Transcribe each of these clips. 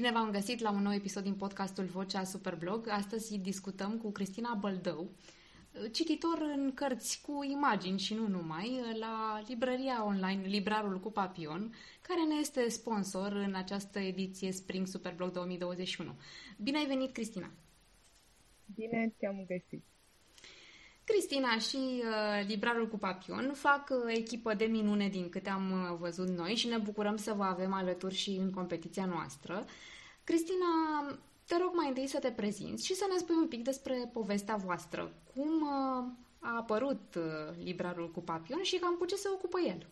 Bine v-am găsit la un nou episod din podcastul Vocea Superblog. Astăzi discutăm cu Cristina Băldău, cititor în cărți cu imagini și nu numai, la librăria online Librarul cu Papion, care ne este sponsor în această ediție Spring Superblog 2021. Bine ai venit, Cristina! Bine te-am găsit! Cristina și uh, Librarul cu Papion fac uh, echipă de minune din câte am uh, văzut noi și ne bucurăm să vă avem alături și în competiția noastră. Cristina, te rog mai întâi să te prezinți și să ne spui un pic despre povestea voastră. Cum uh, a apărut uh, Librarul cu Papion și cam cu ce se ocupă el?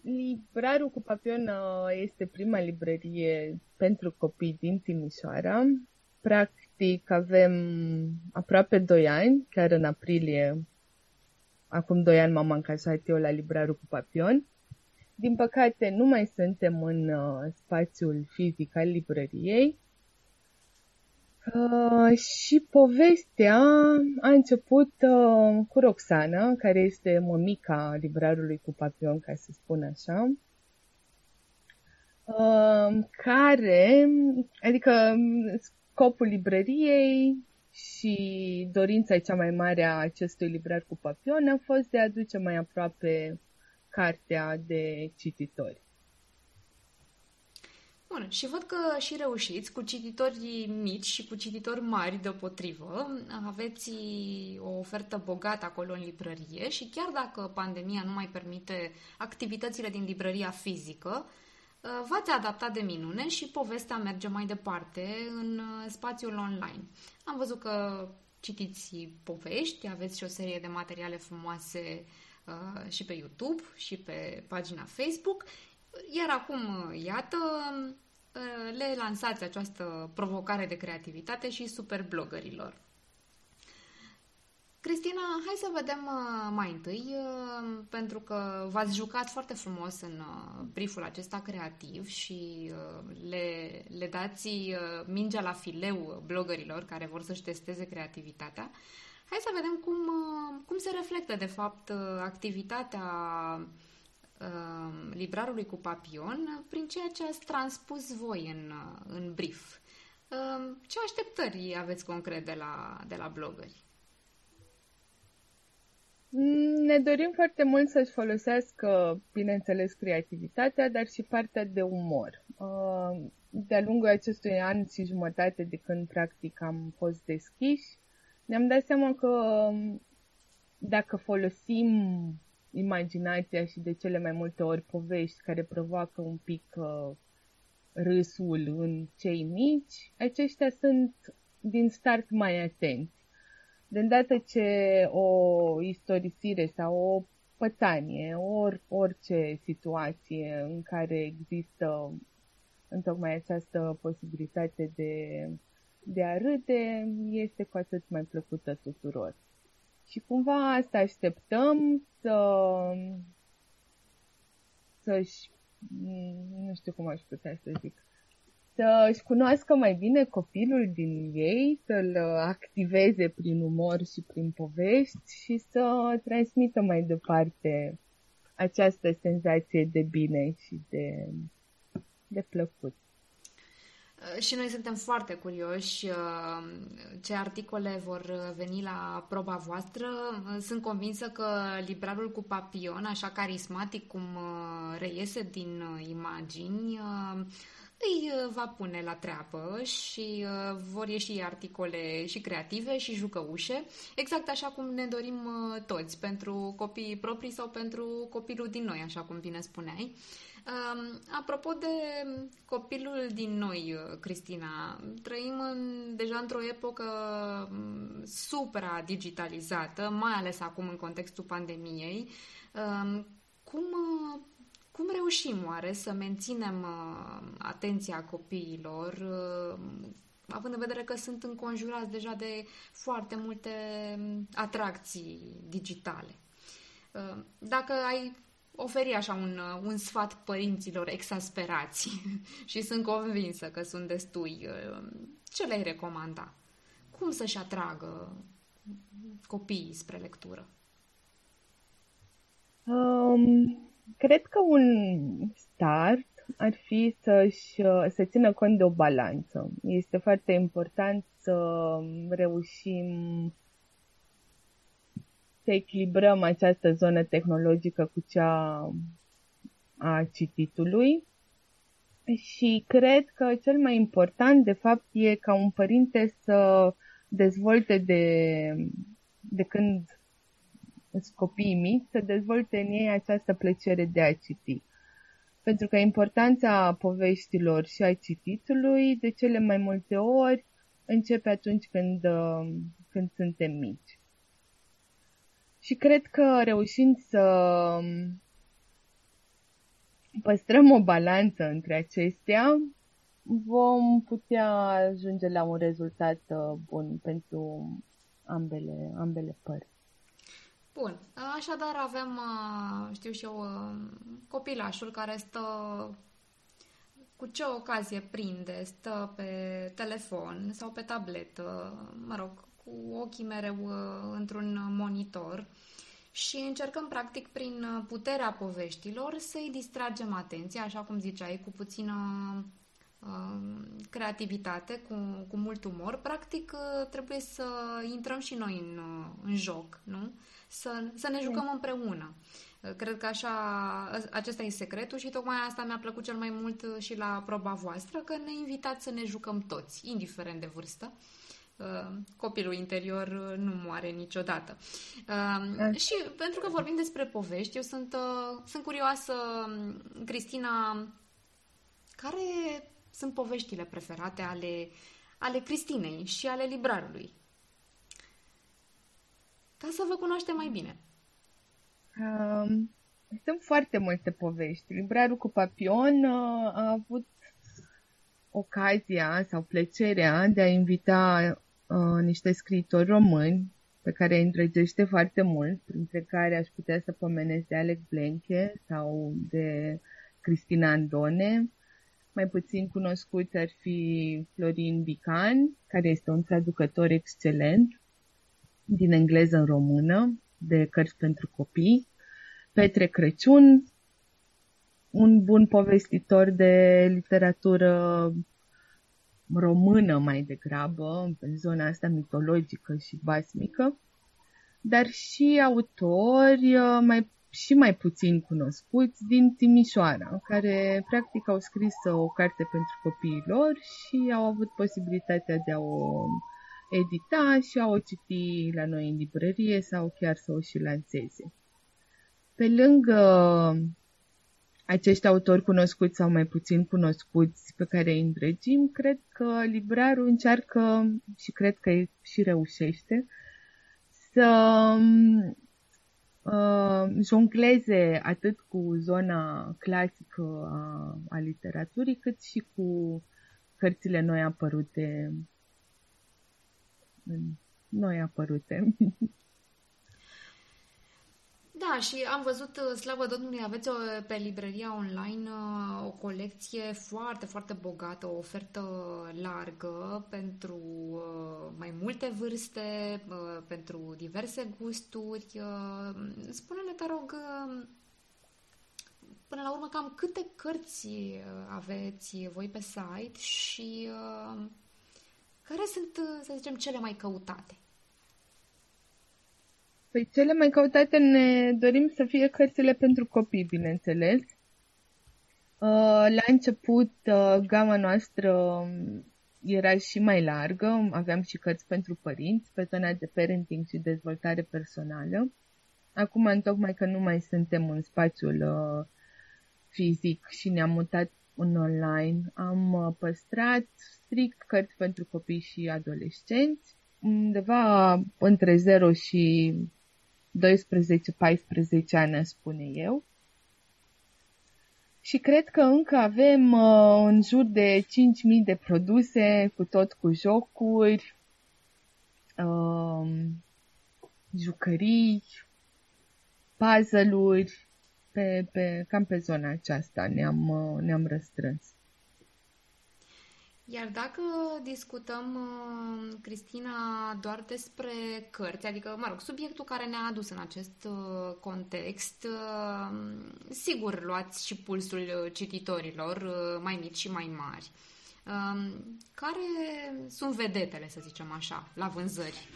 Librarul cu Papion uh, este prima librărie pentru copii din Timișoara. Practic, practic avem aproape 2 ani, chiar în aprilie, acum 2 ani m-am angajat eu la librarul cu Papion. Din păcate nu mai suntem în uh, spațiul fizic al librăriei uh, și povestea a început uh, cu Roxana, care este mămica librarului cu Papion, ca să spun așa, uh, care, adică scopul librăriei și dorința cea mai mare a acestui librar cu papion a fost de a aduce mai aproape cartea de cititori. Bun, și văd că și reușiți cu cititori mici și cu cititori mari deopotrivă. Aveți o ofertă bogată acolo în librărie și chiar dacă pandemia nu mai permite activitățile din librăria fizică, Uh, v-ați adaptat de minune și povestea merge mai departe în uh, spațiul online. Am văzut că citiți povești, aveți și o serie de materiale frumoase uh, și pe YouTube și pe pagina Facebook, iar acum, iată, le lansați această provocare de creativitate și superblogărilor. Cristina, hai să vedem uh, mai întâi, uh, pentru că v-ați jucat foarte frumos în uh, brieful acesta creativ și le, le dați mingea la fileu blogărilor care vor să-și testeze creativitatea. Hai să vedem cum, cum se reflectă, de fapt, activitatea librarului cu papion prin ceea ce ați transpus voi în, în brief. Ce așteptări aveți concret de la, de la blogări? Ne dorim foarte mult să-și folosească, bineînțeles, creativitatea, dar și partea de umor. Uh, de-a lungul acestui an și jumătate de când practic am fost deschiși, ne-am dat seama că um, dacă folosim imaginația și de cele mai multe ori povești care provoacă un pic uh, râsul în cei mici, aceștia sunt din start mai atenți de îndată ce o istorisire sau o pățanie, or, orice situație în care există întocmai această posibilitate de, de a râde, este cu atât mai plăcută tuturor. Și cumva asta așteptăm să să-și, nu știu cum aș putea să zic, să-și cunoască mai bine copilul din ei, să-l activeze prin umor și prin povești și să transmită mai departe această senzație de bine și de, de plăcut. Și noi suntem foarte curioși uh, ce articole vor veni la proba voastră. Sunt convinsă că librarul cu papion, așa carismatic cum uh, reiese din uh, imagini, îi uh, va pune la treabă și uh, vor ieși articole și creative și jucăușe, exact așa cum ne dorim uh, toți, pentru copiii proprii sau pentru copilul din noi, așa cum bine spuneai. Um, apropo de copilul din noi, Cristina, trăim în, deja într-o epocă um, supra digitalizată, mai ales acum în contextul pandemiei. Um, cum cum reușim oare să menținem uh, atenția copiilor, uh, având în vedere că sunt înconjurați deja de foarte multe um, atracții digitale? Uh, dacă ai oferi așa un, un sfat părinților exasperați și sunt convinsă că sunt destui, ce le-ai recomanda? Cum să-și atragă copiii spre lectură? Um, Cred că un start ar fi să-și, să țină cont de o balanță. Este foarte important să reușim să echilibrăm această zonă tehnologică cu cea a cititului și cred că cel mai important, de fapt, e ca un părinte să dezvolte de, de când sunt copiii mici, să dezvolte în ei această plăcere de a citi. Pentru că importanța poveștilor și a cititului, de cele mai multe ori, începe atunci când, când suntem mici. Și cred că reușind să păstrăm o balanță între acestea, vom putea ajunge la un rezultat uh, bun pentru ambele, ambele părți. Bun, așadar avem, uh, știu și eu, uh, copilașul care stă cu ce ocazie prinde, stă pe telefon sau pe tabletă, mă rog, cu ochii mereu într-un monitor și încercăm, practic, prin uh, puterea poveștilor să-i distragem atenția, așa cum ziceai, cu puțină uh, creativitate, cu, cu mult umor. Practic, uh, trebuie să intrăm și noi în, uh, în joc, nu? Să, să ne jucăm împreună. Cred că așa, acesta e secretul și tocmai asta mi-a plăcut cel mai mult și la proba voastră, că ne invitați să ne jucăm toți, indiferent de vârstă. Uh, Uh, copilul interior uh, nu moare niciodată. Uh, și pentru că vorbim despre povești, eu sunt, sunt curioasă, Cristina, care sunt poveștile preferate ale, ale Cristinei și ale librarului? Ca să vă cunoaștem mai bine. Um, sunt foarte multe povești. Librarul cu papion uh, a avut ocazia sau plăcerea de a invita uh, niște scriitori români pe care îi îndrăgește foarte mult, printre care aș putea să pomenesc de Alex Blenche sau de Cristina Andone. Mai puțin cunoscut ar fi Florin Bican, care este un traducător excelent din engleză în română, de cărți pentru copii. Petre Crăciun, un bun povestitor de literatură română mai degrabă, în zona asta mitologică și basmică, dar și autori uh, mai, și mai puțin cunoscuți din Timișoara, care practic au scris o carte pentru copiii lor și au avut posibilitatea de a o edita și a o citi la noi în librărie sau chiar să o și lanseze. Pe lângă acești autori cunoscuți sau mai puțin cunoscuți pe care îi îndrăgim, cred că librarul încearcă și cred că și reușește să uh, jongleze atât cu zona clasică a, a literaturii, cât și cu cărțile noi apărute noi apărute. Da, și am văzut, uh, slavă Domnului, aveți o, pe librăria online uh, o colecție foarte, foarte bogată, o ofertă largă pentru uh, mai multe vârste, pentru diverse gusturi. Spune-ne, te rog, până la urmă, cam câte cărți aveți voi pe site și care sunt, să zicem, cele mai căutate? Păi cele mai căutate ne dorim să fie cărțile pentru copii, bineînțeles. Uh, la început, uh, gama noastră um, era și mai largă, aveam și cărți pentru părinți, pe zona de parenting și dezvoltare personală. Acum, întocmai că nu mai suntem în spațiul uh, fizic și ne-am mutat în online, am păstrat strict cărți pentru copii și adolescenți, undeva între 0 și 12-14 ani, spune eu. Și cred că încă avem uh, în jur de 5.000 de produse, cu tot cu jocuri, uh, jucării, puzzle-uri, pe, pe, cam pe zona aceasta ne-am, uh, ne-am răstrâns. Iar dacă discutăm, uh, Cristina, doar despre cărți, adică, mă rog, subiectul care ne-a adus în acest uh, context, uh, sigur luați și pulsul cititorilor, mai mici și mai mari. Um, care sunt vedetele, să zicem așa, la vânzări?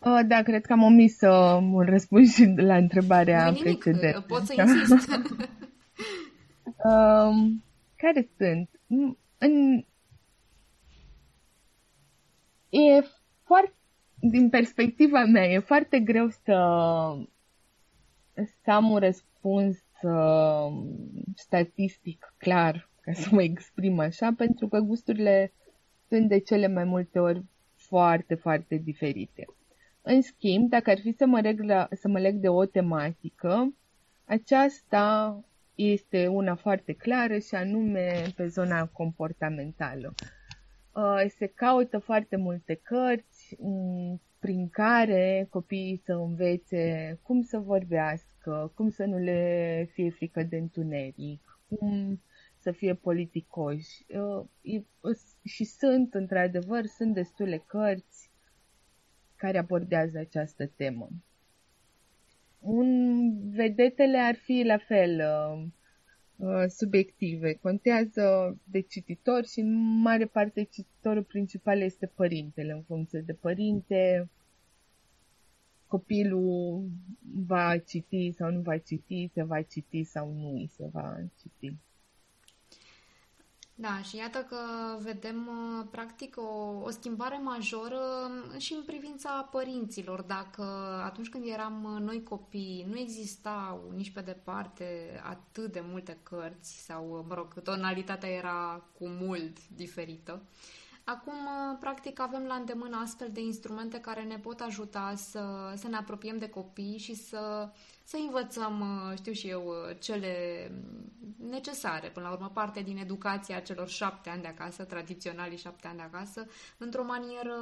Da, cred că am omis să mă răspund și la întrebarea precedentă. Pot să insist. um, care sunt? În... E foarte, din perspectiva mea, e foarte greu să, să am un răspuns uh, statistic clar, ca să mă exprim așa, pentru că gusturile sunt de cele mai multe ori foarte, foarte diferite. În schimb, dacă ar fi să mă, leg la, să mă leg de o tematică, aceasta este una foarte clară și anume pe zona comportamentală. Uh, se caută foarte multe cărți mm, prin care copiii să învețe cum să vorbească, cum să nu le fie frică de întuneric, cum să fie politicoși. Uh, și sunt, într-adevăr, sunt destule cărți care abordează această temă. Un, vedetele ar fi la fel uh, uh, subiective. Contează de cititor și în mare parte cititorul principal este părintele. În funcție de părinte, copilul va citi sau nu va citi, se va citi sau nu se va citi. Da, și iată că vedem uh, practic o, o schimbare majoră um, și în privința părinților. Dacă atunci când eram uh, noi copii nu existau nici pe departe atât de multe cărți sau, uh, mă rog, tonalitatea era cu mult diferită, Acum, practic, avem la îndemână astfel de instrumente care ne pot ajuta să, să ne apropiem de copii și să, să învățăm, știu și eu, cele necesare, până la urmă, parte din educația celor șapte ani de acasă, tradiționalii șapte ani de acasă, într-o manieră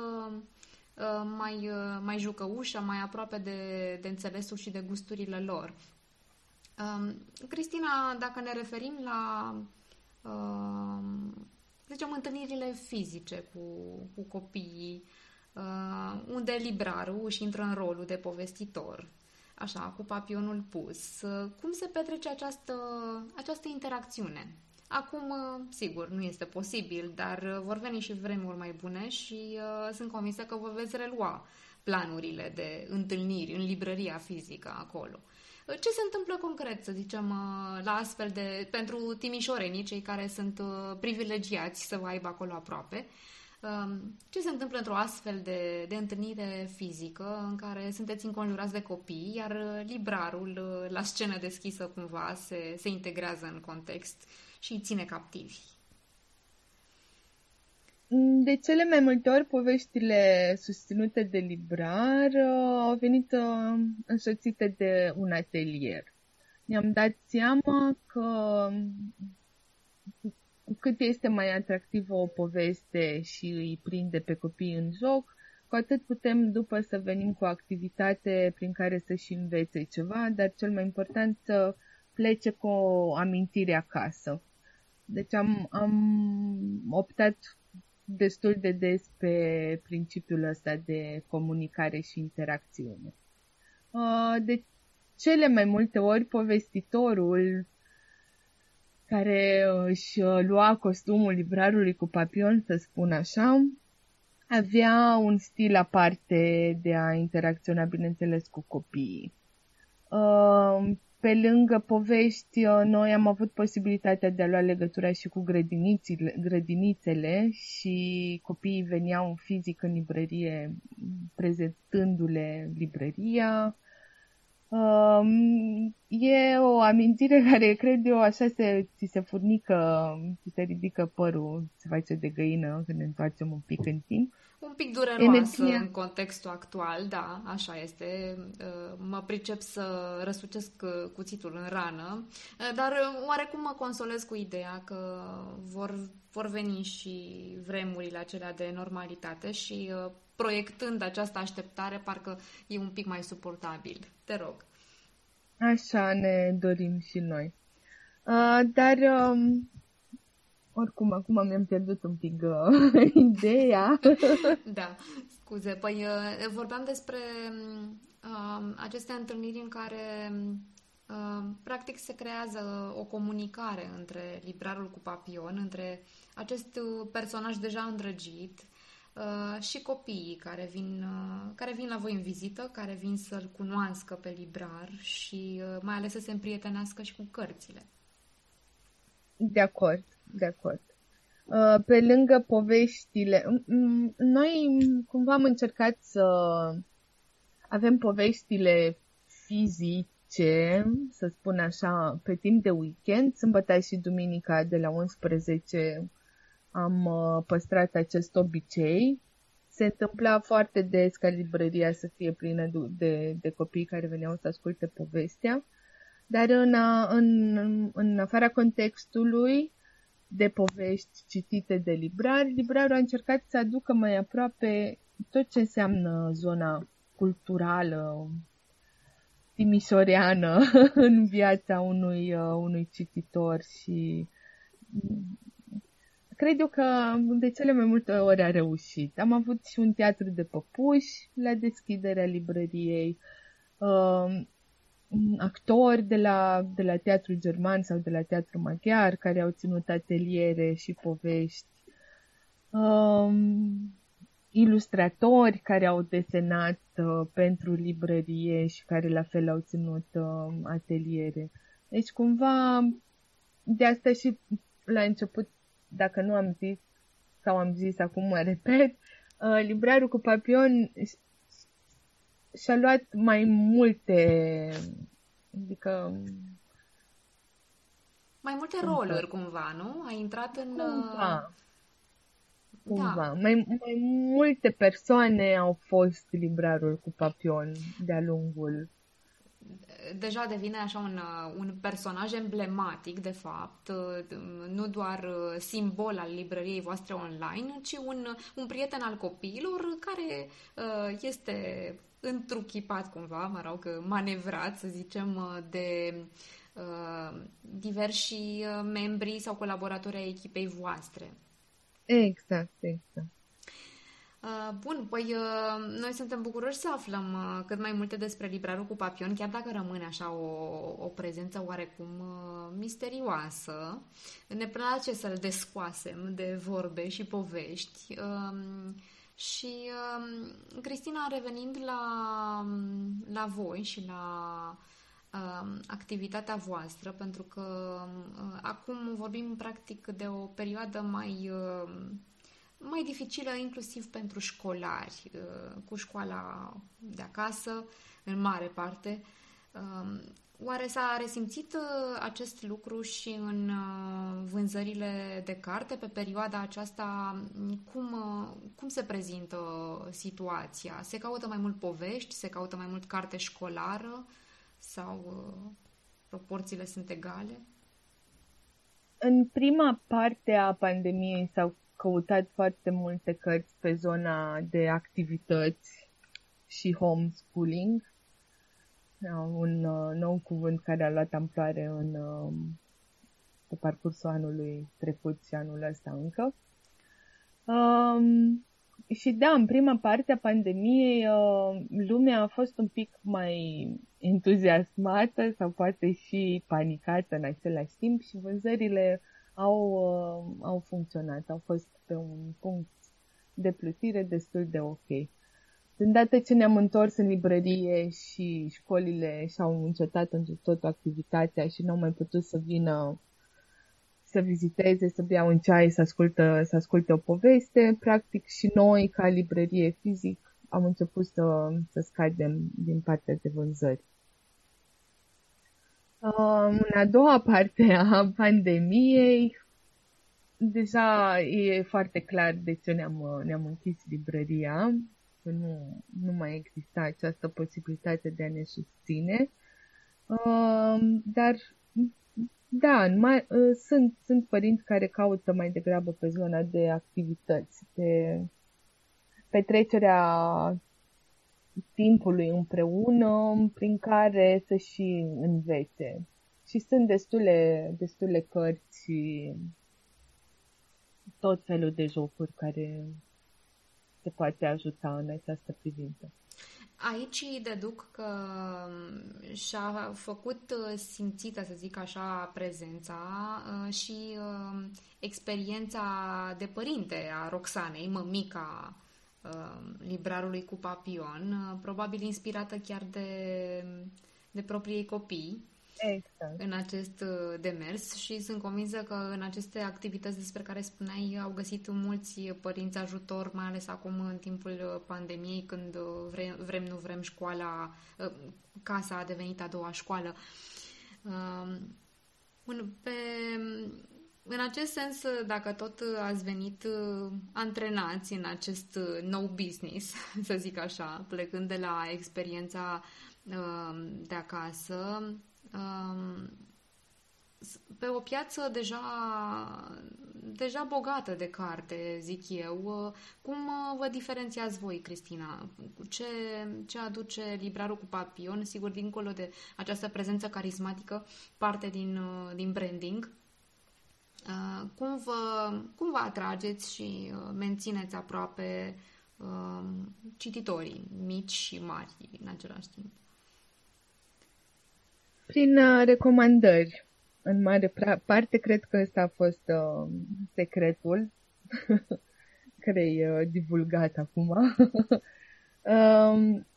uh, mai, uh, mai jucăușă, mai aproape de, de înțelesul și de gusturile lor. Um, Cristina, dacă ne referim la zicem, întâlnirile fizice cu, cu copiii, uh, unde librarul își intră în rolul de povestitor, așa, cu papionul pus. Uh, cum se petrece această, această interacțiune? Acum, uh, sigur, nu este posibil, dar uh, vor veni și vremuri mai bune și uh, sunt convinsă că vă veți relua planurile de întâlniri în librăria fizică acolo. Ce se întâmplă concret, să zicem, uh, la astfel de, pentru timișorenii, cei care sunt uh, privilegiați să vă aibă acolo aproape, um, ce se întâmplă într-o astfel de, de întâlnire fizică în care sunteți înconjurați de copii, iar uh, librarul la scenă deschisă cumva se, se integrează în context și îi ține captivi? De cele mai multe ori, poveștile susținute de librar uh, au venit uh, însoțite de un atelier. Ne-am dat seama că cât este mai atractivă o poveste și îi prinde pe copii în joc, cu atât putem după să venim cu o activitate prin care să și învețe ceva, dar cel mai important să plece cu o amintire acasă. Deci am, am optat destul de des pe principiul ăsta de comunicare și interacțiune. Uh, de cele mai multe ori, povestitorul care își lua costumul librarului cu papion, să spun așa, avea un stil aparte de a interacționa, bineînțeles, cu copiii. Uh, pe lângă povești, uh, noi am avut posibilitatea de a lua legătura și cu grădinițele și copiii veneau fizic în librărie prezentându-le librăria. Um, e o amintire care, cred eu, așa se, ți se furnică, ți se ridică părul, se face de găină când ne întoarcem un pic în timp. Un pic dureroasă Energia. în contextul actual, da, așa este. Uh, mă pricep să răsucesc uh, cuțitul în rană, uh, dar oarecum mă consolez cu ideea că vor, vor veni și vremurile acelea de normalitate și proiectând această așteptare, parcă e un pic mai suportabil. Te rog. Așa ne dorim și noi. Uh, dar um, Oricum, acum mi-am pierdut un pic uh, ideea. da, scuze. Păi uh, vorbeam despre uh, aceste întâlniri în care uh, practic se creează o comunicare între librarul cu papion, între acest personaj deja îndrăgit uh, și copiii care vin, uh, care vin la voi în vizită, care vin să-l cunoască pe librar și uh, mai ales să se împrietenească și cu cărțile. De acord, de acord. Uh, pe lângă poveștile, noi cumva am încercat să avem poveștile fizice, să spun așa, pe timp de weekend, sâmbătă și duminica de la 11 am uh, păstrat acest obicei. Se întâmpla foarte des ca librăria să fie plină de, de copii care veneau să asculte povestea, dar în, în, în afara contextului de povești citite de librari, librarul a încercat să aducă mai aproape tot ce înseamnă zona culturală timișoreană în viața unui, uh, unui cititor și cred eu că de cele mai multe ori a reușit. Am avut și un teatru de păpuși la deschiderea librăriei, uh, actori de la, de la teatru german sau de la teatru maghiar care au ținut ateliere și povești, uh, ilustratori care au desenat uh, pentru librărie și care la fel au ținut uh, ateliere. Deci cumva de asta și la început dacă nu am zis sau am zis, acum mă repet, uh, librarul cu papion și-a luat mai multe, adică... Mai multe roluri, cumva, nu? A intrat în... Cumva. Uh, cumva. Da. Mai, mai multe persoane au fost librarul cu papion de-a lungul deja devine așa un, uh, un personaj emblematic, de fapt, uh, nu doar uh, simbol al librăriei voastre online, ci un, un prieten al copiilor care este întruchipat cumva, mă rog, manevrat, să zicem, de diversi membri sau colaboratori ai echipei voastre. Exact, exact. Uh, bun, păi uh, noi suntem bucuroși să aflăm uh, cât mai multe despre librarul cu papion, chiar dacă rămâne așa o, o prezență oarecum misterioasă. Ne place să-l descoasem de vorbe și povești. Um, și um, Cristina, revenind la, la voi și la um, activitatea voastră, pentru că acum vorbim practic de o perioadă mai mai dificilă inclusiv pentru școlari, uh, cu școala de acasă, în mare parte. Um, oare s-a resimțit uh, acest lucru și în uh, vânzările de carte pe perioada aceasta? Cum, cum se prezintă situația? Se caută mai mult povești? Se caută mai mult carte școlară? Sau proporțiile sunt egale? În prima parte a pandemiei s-au căutat foarte multe cărți pe zona de activități și homeschooling. Un uh, nou cuvânt care a luat amploare în, uh, pe parcursul anului trecut și anul ăsta încă. Um, și da, în prima parte a pandemiei, uh, lumea a fost un pic mai entuziasmată sau poate și panicată în același timp și vânzările au, uh, au funcționat, au fost pe un punct de plutire destul de ok. De îndată ce ne-am întors în librărie și școlile și-au încetat în tot activitatea și nu au mai putut să vină să viziteze, să bea un ceai, să, ascultă, să asculte o poveste, practic și noi, ca librărie fizic, am început să, să scadem din partea de vânzări. În a doua parte a pandemiei, deja e foarte clar de ce ne-am, ne-am închis librăria, că nu, nu mai exista această posibilitate de a ne susține. Dar, da, mai, sunt, sunt părinți care caută mai degrabă pe zona de activități, de petrecerea timpului împreună prin care să și învețe. Și sunt destule, destule cărți tot felul de jocuri care se poate ajuta în această privință. Aici deduc că um, și-a făcut uh, simțită, să zic așa, prezența uh, și um, experiența de părinte a Roxanei, mămica um, librarului cu papion, uh, probabil inspirată chiar de, de proprii copii exact. în acest uh, demers și sunt convinsă că în aceste activități despre care spuneai au găsit mulți părinți ajutor, mai ales acum în timpul uh, pandemiei când uh, vrem, vrem nu vrem școala, casa a devenit a doua școală. Bun, pe, în acest sens, dacă tot ați venit antrenați în acest nou business, să zic așa, plecând de la experiența de acasă, pe o piață deja, deja bogată de carte, zic eu. Cum vă diferențiați voi, Cristina? Ce, ce aduce librarul cu papion? Sigur, dincolo de această prezență carismatică, parte din, din branding. Cum vă, cum vă atrageți și mențineți aproape cititorii, mici și mari, în același timp? Prin uh, recomandări. În mare parte, cred că ăsta a fost uh, secretul care e uh, divulgat acum. uh,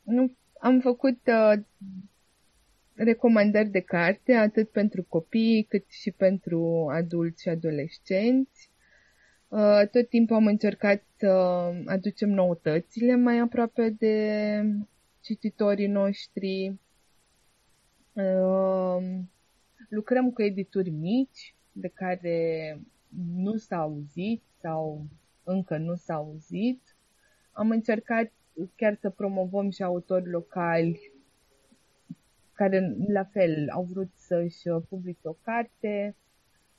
nu, am făcut uh, recomandări de carte, atât pentru copii, cât și pentru adulți și adolescenți. Uh, tot timpul am încercat să aducem noutățile mai aproape de cititorii noștri. Ehm, lucrăm cu edituri mici de care nu s-a auzit sau încă nu s-a auzit. Am încercat chiar să promovăm și autori locali care la fel au vrut să-și publice o carte,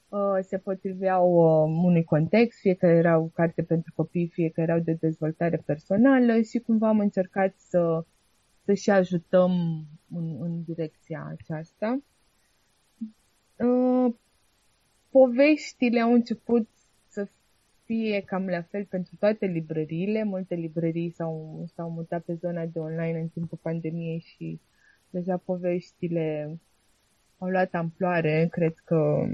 uh, se potriveau uh, unui context, fie că erau carte pentru copii, fie că erau de dezvoltare personală și cumva am încercat să să și ajutăm în, în direcția aceasta. Uh, poveștile au început să fie cam la fel pentru toate librăriile. Multe librării s-au, s-au mutat pe zona de online în timpul pandemiei și deja poveștile au luat amploare. Cred că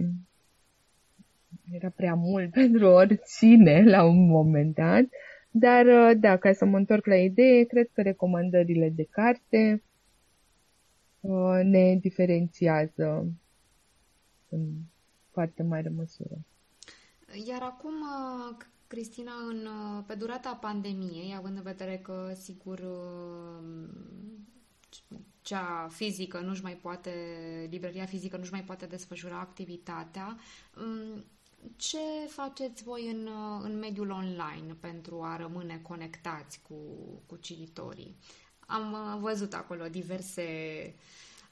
era prea mult pentru oricine la un moment dat. Uh, dar, uh, da, ca să mă întorc la idee, cred că recomandările de carte uh, ne diferențiază în foarte mare măsură. Iar acum, uh, Cristina, în, pe durata pandemiei, având în vedere că, sigur, cea fizică nu-și mai poate, librăria fizică nu-și mai poate desfășura activitatea, um, ce faceți voi în, în mediul online pentru a rămâne conectați cu, cu cititorii? Am uh, văzut acolo diverse,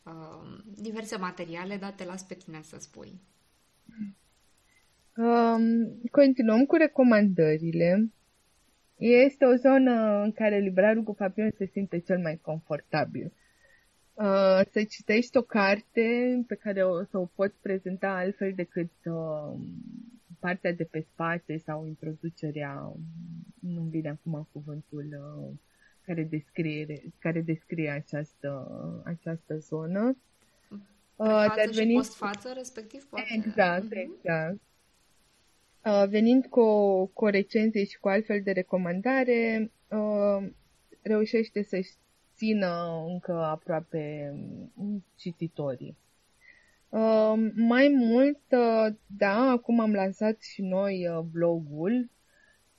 uh, diverse materiale, dar te las pe tine să spui. Um, continuăm cu recomandările. Este o zonă în care librarul cu papion se simte cel mai confortabil. Uh, să citești o carte pe care o să o poți prezenta altfel decât uh, partea de pe spate sau introducerea, nu-mi vine acum cuvântul uh, care descrie, care descrie această, această zonă. Uh, față și venind... post-față, respectiv? Poate... Exact, uh-huh. exact. Uh, venind cu o, cu o recenzie și cu altfel de recomandare, uh, reușește să-și țină încă aproape mm, cititorii. Uh, mai mult, uh, da, acum am lansat și noi uh, blogul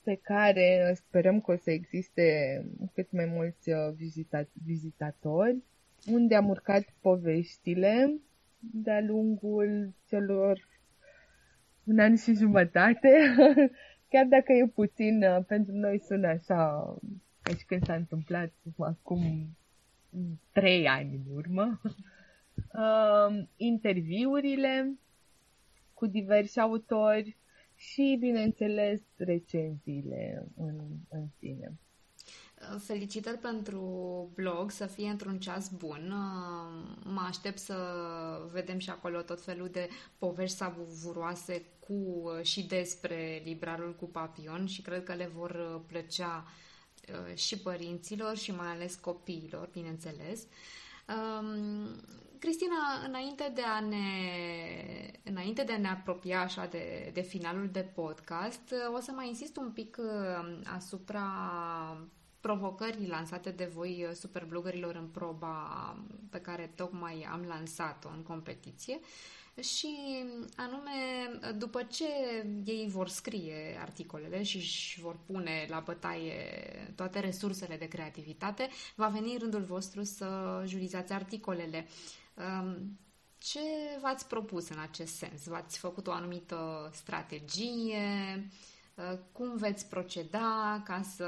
pe care sperăm că o să existe cât mai mulți uh, vizita- vizitatori, unde am urcat poveștile de-a lungul celor un an și jumătate, chiar dacă e puțin, uh, pentru noi sună așa ca și când s-a întâmplat acum trei ani în urmă, uh, interviurile cu diversi autori și, bineînțeles, recenziile în, în sine. Felicitări pentru blog, să fie într-un ceas bun. Mă aștept să vedem și acolo tot felul de povești savuroase cu și despre librarul cu papion și cred că le vor plăcea uh, și părinților și mai ales copiilor, bineînțeles. Um, Cristina, înainte de a ne, înainte de a ne apropia așa de, de finalul de podcast, o să mai insist un pic uh, asupra provocării lansate de voi superblogărilor în proba pe care tocmai am lansat-o în competiție și anume după ce ei vor scrie articolele și își vor pune la bătaie toate resursele de creativitate, va veni rândul vostru să jurizați articolele. Um, ce v-ați propus în acest sens? V-ați făcut o anumită strategie? Uh, cum veți proceda ca să,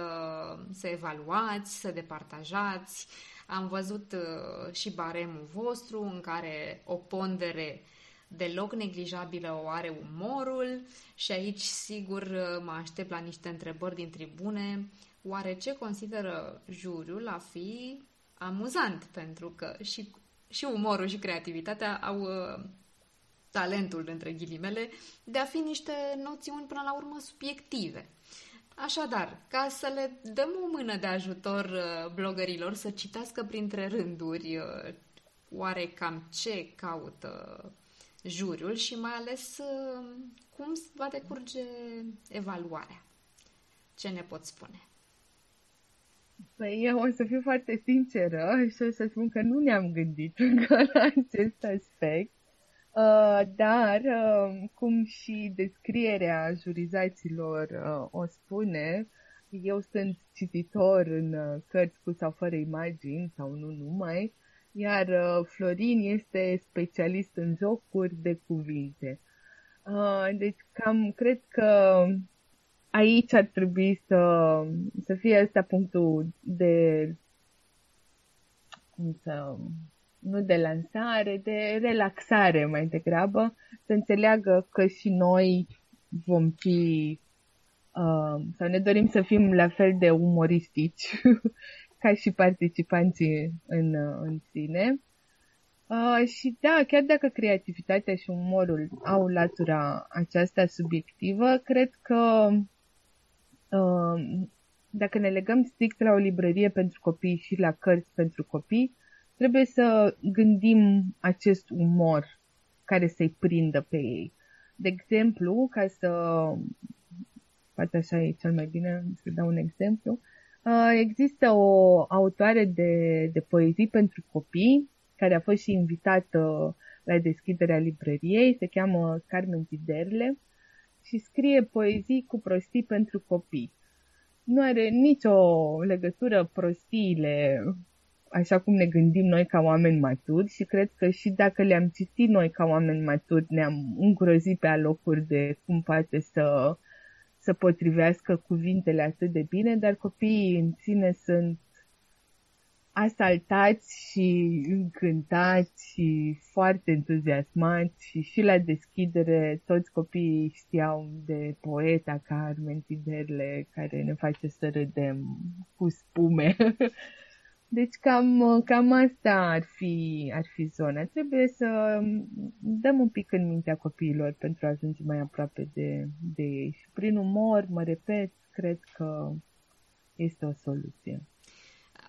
să evaluați, să departajați? Am văzut uh, și baremul vostru în care o pondere deloc neglijabilă o are umorul și aici sigur uh, mă aștept la niște întrebări din tribune. Oare ce consideră juriul a fi amuzant? Pentru că și și umorul și creativitatea au uh, talentul, între ghilimele, de a fi niște noțiuni până la urmă subiective. Așadar, ca să le dăm o mână de ajutor uh, blogărilor să citească printre rânduri uh, oare cam ce caută juriul și mai ales cum va decurge evaluarea. Ce ne pot spune? Păi eu o să fiu foarte sinceră și o să spun că nu ne-am gândit încă la acest aspect, uh, dar uh, cum și descrierea jurizaților uh, o spune, eu sunt cititor în uh, cărți cu sau fără imagini sau nu numai, iar uh, Florin este specialist în jocuri de cuvinte. Uh, deci cam cred că aici ar trebui să, să fie ăsta punctul de cum să, nu de lansare, de relaxare mai degrabă, să înțeleagă că și noi vom fi uh, sau ne dorim să fim la fel de umoristici ca și participanții în, în sine. Uh, și da, chiar dacă creativitatea și umorul au latura aceasta subiectivă, cred că dacă ne legăm strict la o librărie pentru copii și la cărți pentru copii, trebuie să gândim acest umor care să-i prindă pe ei. De exemplu, ca să poate așa e cel mai bine să dau un exemplu, există o autoare de, de poezii pentru copii care a fost și invitată la deschiderea librăriei, se cheamă Carmen Tiderle și scrie poezii cu prostii pentru copii. Nu are nicio legătură prostiile așa cum ne gândim noi ca oameni maturi și cred că și dacă le-am citit noi ca oameni maturi ne-am îngrozit pe alocuri de cum poate să, să potrivească cuvintele atât de bine, dar copiii în sine sunt asaltați și încântați și foarte entuziasmați și și la deschidere toți copiii știau de poeta Carmen Tiderle care ne face să râdem cu spume. Deci cam, cam asta ar fi, ar fi zona. Trebuie să dăm un pic în mintea copiilor pentru a ajunge mai aproape de, de ei. Și prin umor, mă repet, cred că este o soluție.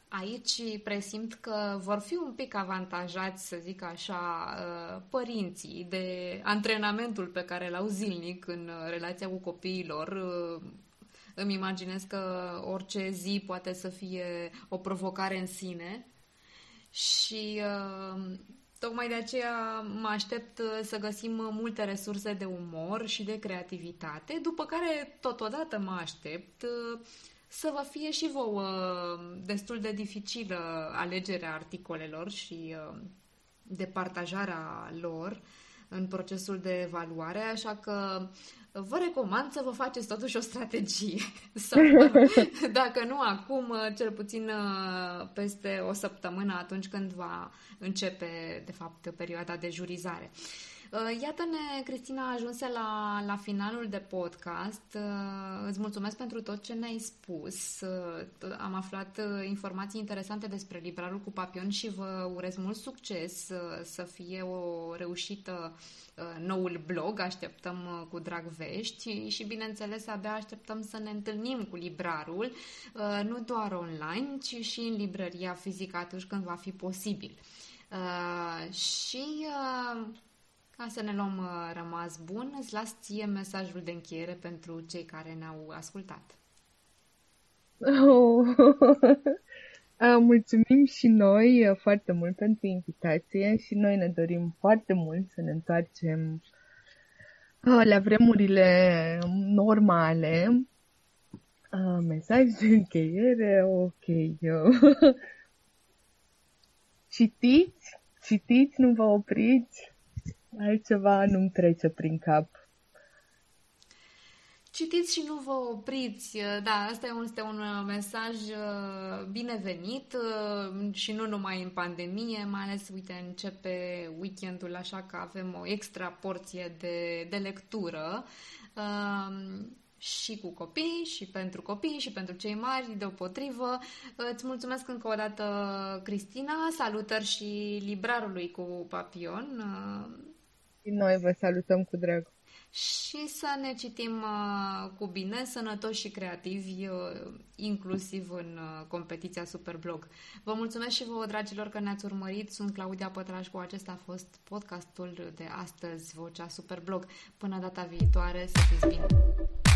Aici presimt că vor fi un pic avantajați, să zic așa, uh, părinții de antrenamentul pe care îl au zilnic în relația cu copiilor. Uh, îmi imaginez că orice zi poate să fie o provocare în sine. Și uh, tocmai de aceea mă aștept să găsim multe resurse de umor și de creativitate, după care totodată mă aștept să vă fie și vouă destul de dificilă alegerea articolelor și uh, de partajarea lor în procesul de evaluare, așa că vă recomand să vă faceți totuși o strategie. Sau, dacă nu acum, cel puțin uh, peste o săptămână, atunci când va începe, de fapt, perioada de jurizare. Uh, iată-ne, Cristina, ajunse la, la finalul de podcast. Uh, îți mulțumesc pentru tot ce ne-ai spus. Uh, am aflat informații interesante despre librarul cu papion și vă urez mult succes să fie o reușită noul blog. Așteptăm cu drag vești și, bineînțeles, abia așteptăm să ne întâlnim cu librarul, nu doar online, ci și în librăria fizică atunci când va fi posibil. Uh, și uh, ca să ne luăm uh, rămas bun, îți las ție mesajul de încheiere pentru cei care ne-au ascultat. Oh. Mulțumim și noi foarte mult pentru invitație și noi ne dorim foarte mult să ne întoarcem la vremurile normale. Mesaj de încheiere, ok. Citiți, citiți, nu vă opriți, altceva nu-mi trece prin cap. Citiți și nu vă opriți. Da, asta este un mesaj uh, binevenit uh, și nu numai în pandemie, mai ales, uite, începe weekendul, așa că avem o extra porție de, de lectură. Uh, și cu copii, și pentru copii, și pentru cei mari, deopotrivă. Îți mulțumesc încă o dată, Cristina. Salutări și librarului cu papion. Noi vă salutăm cu drag. Și să ne citim uh, cu bine, sănătoși și creativi, uh, inclusiv în uh, competiția Superblog. Vă mulțumesc și vouă, dragilor, că ne-ați urmărit. Sunt Claudia Pătrașcu. Acesta a fost podcastul de astăzi, Vocea Superblog. Până data viitoare, să fiți bine! Thank you.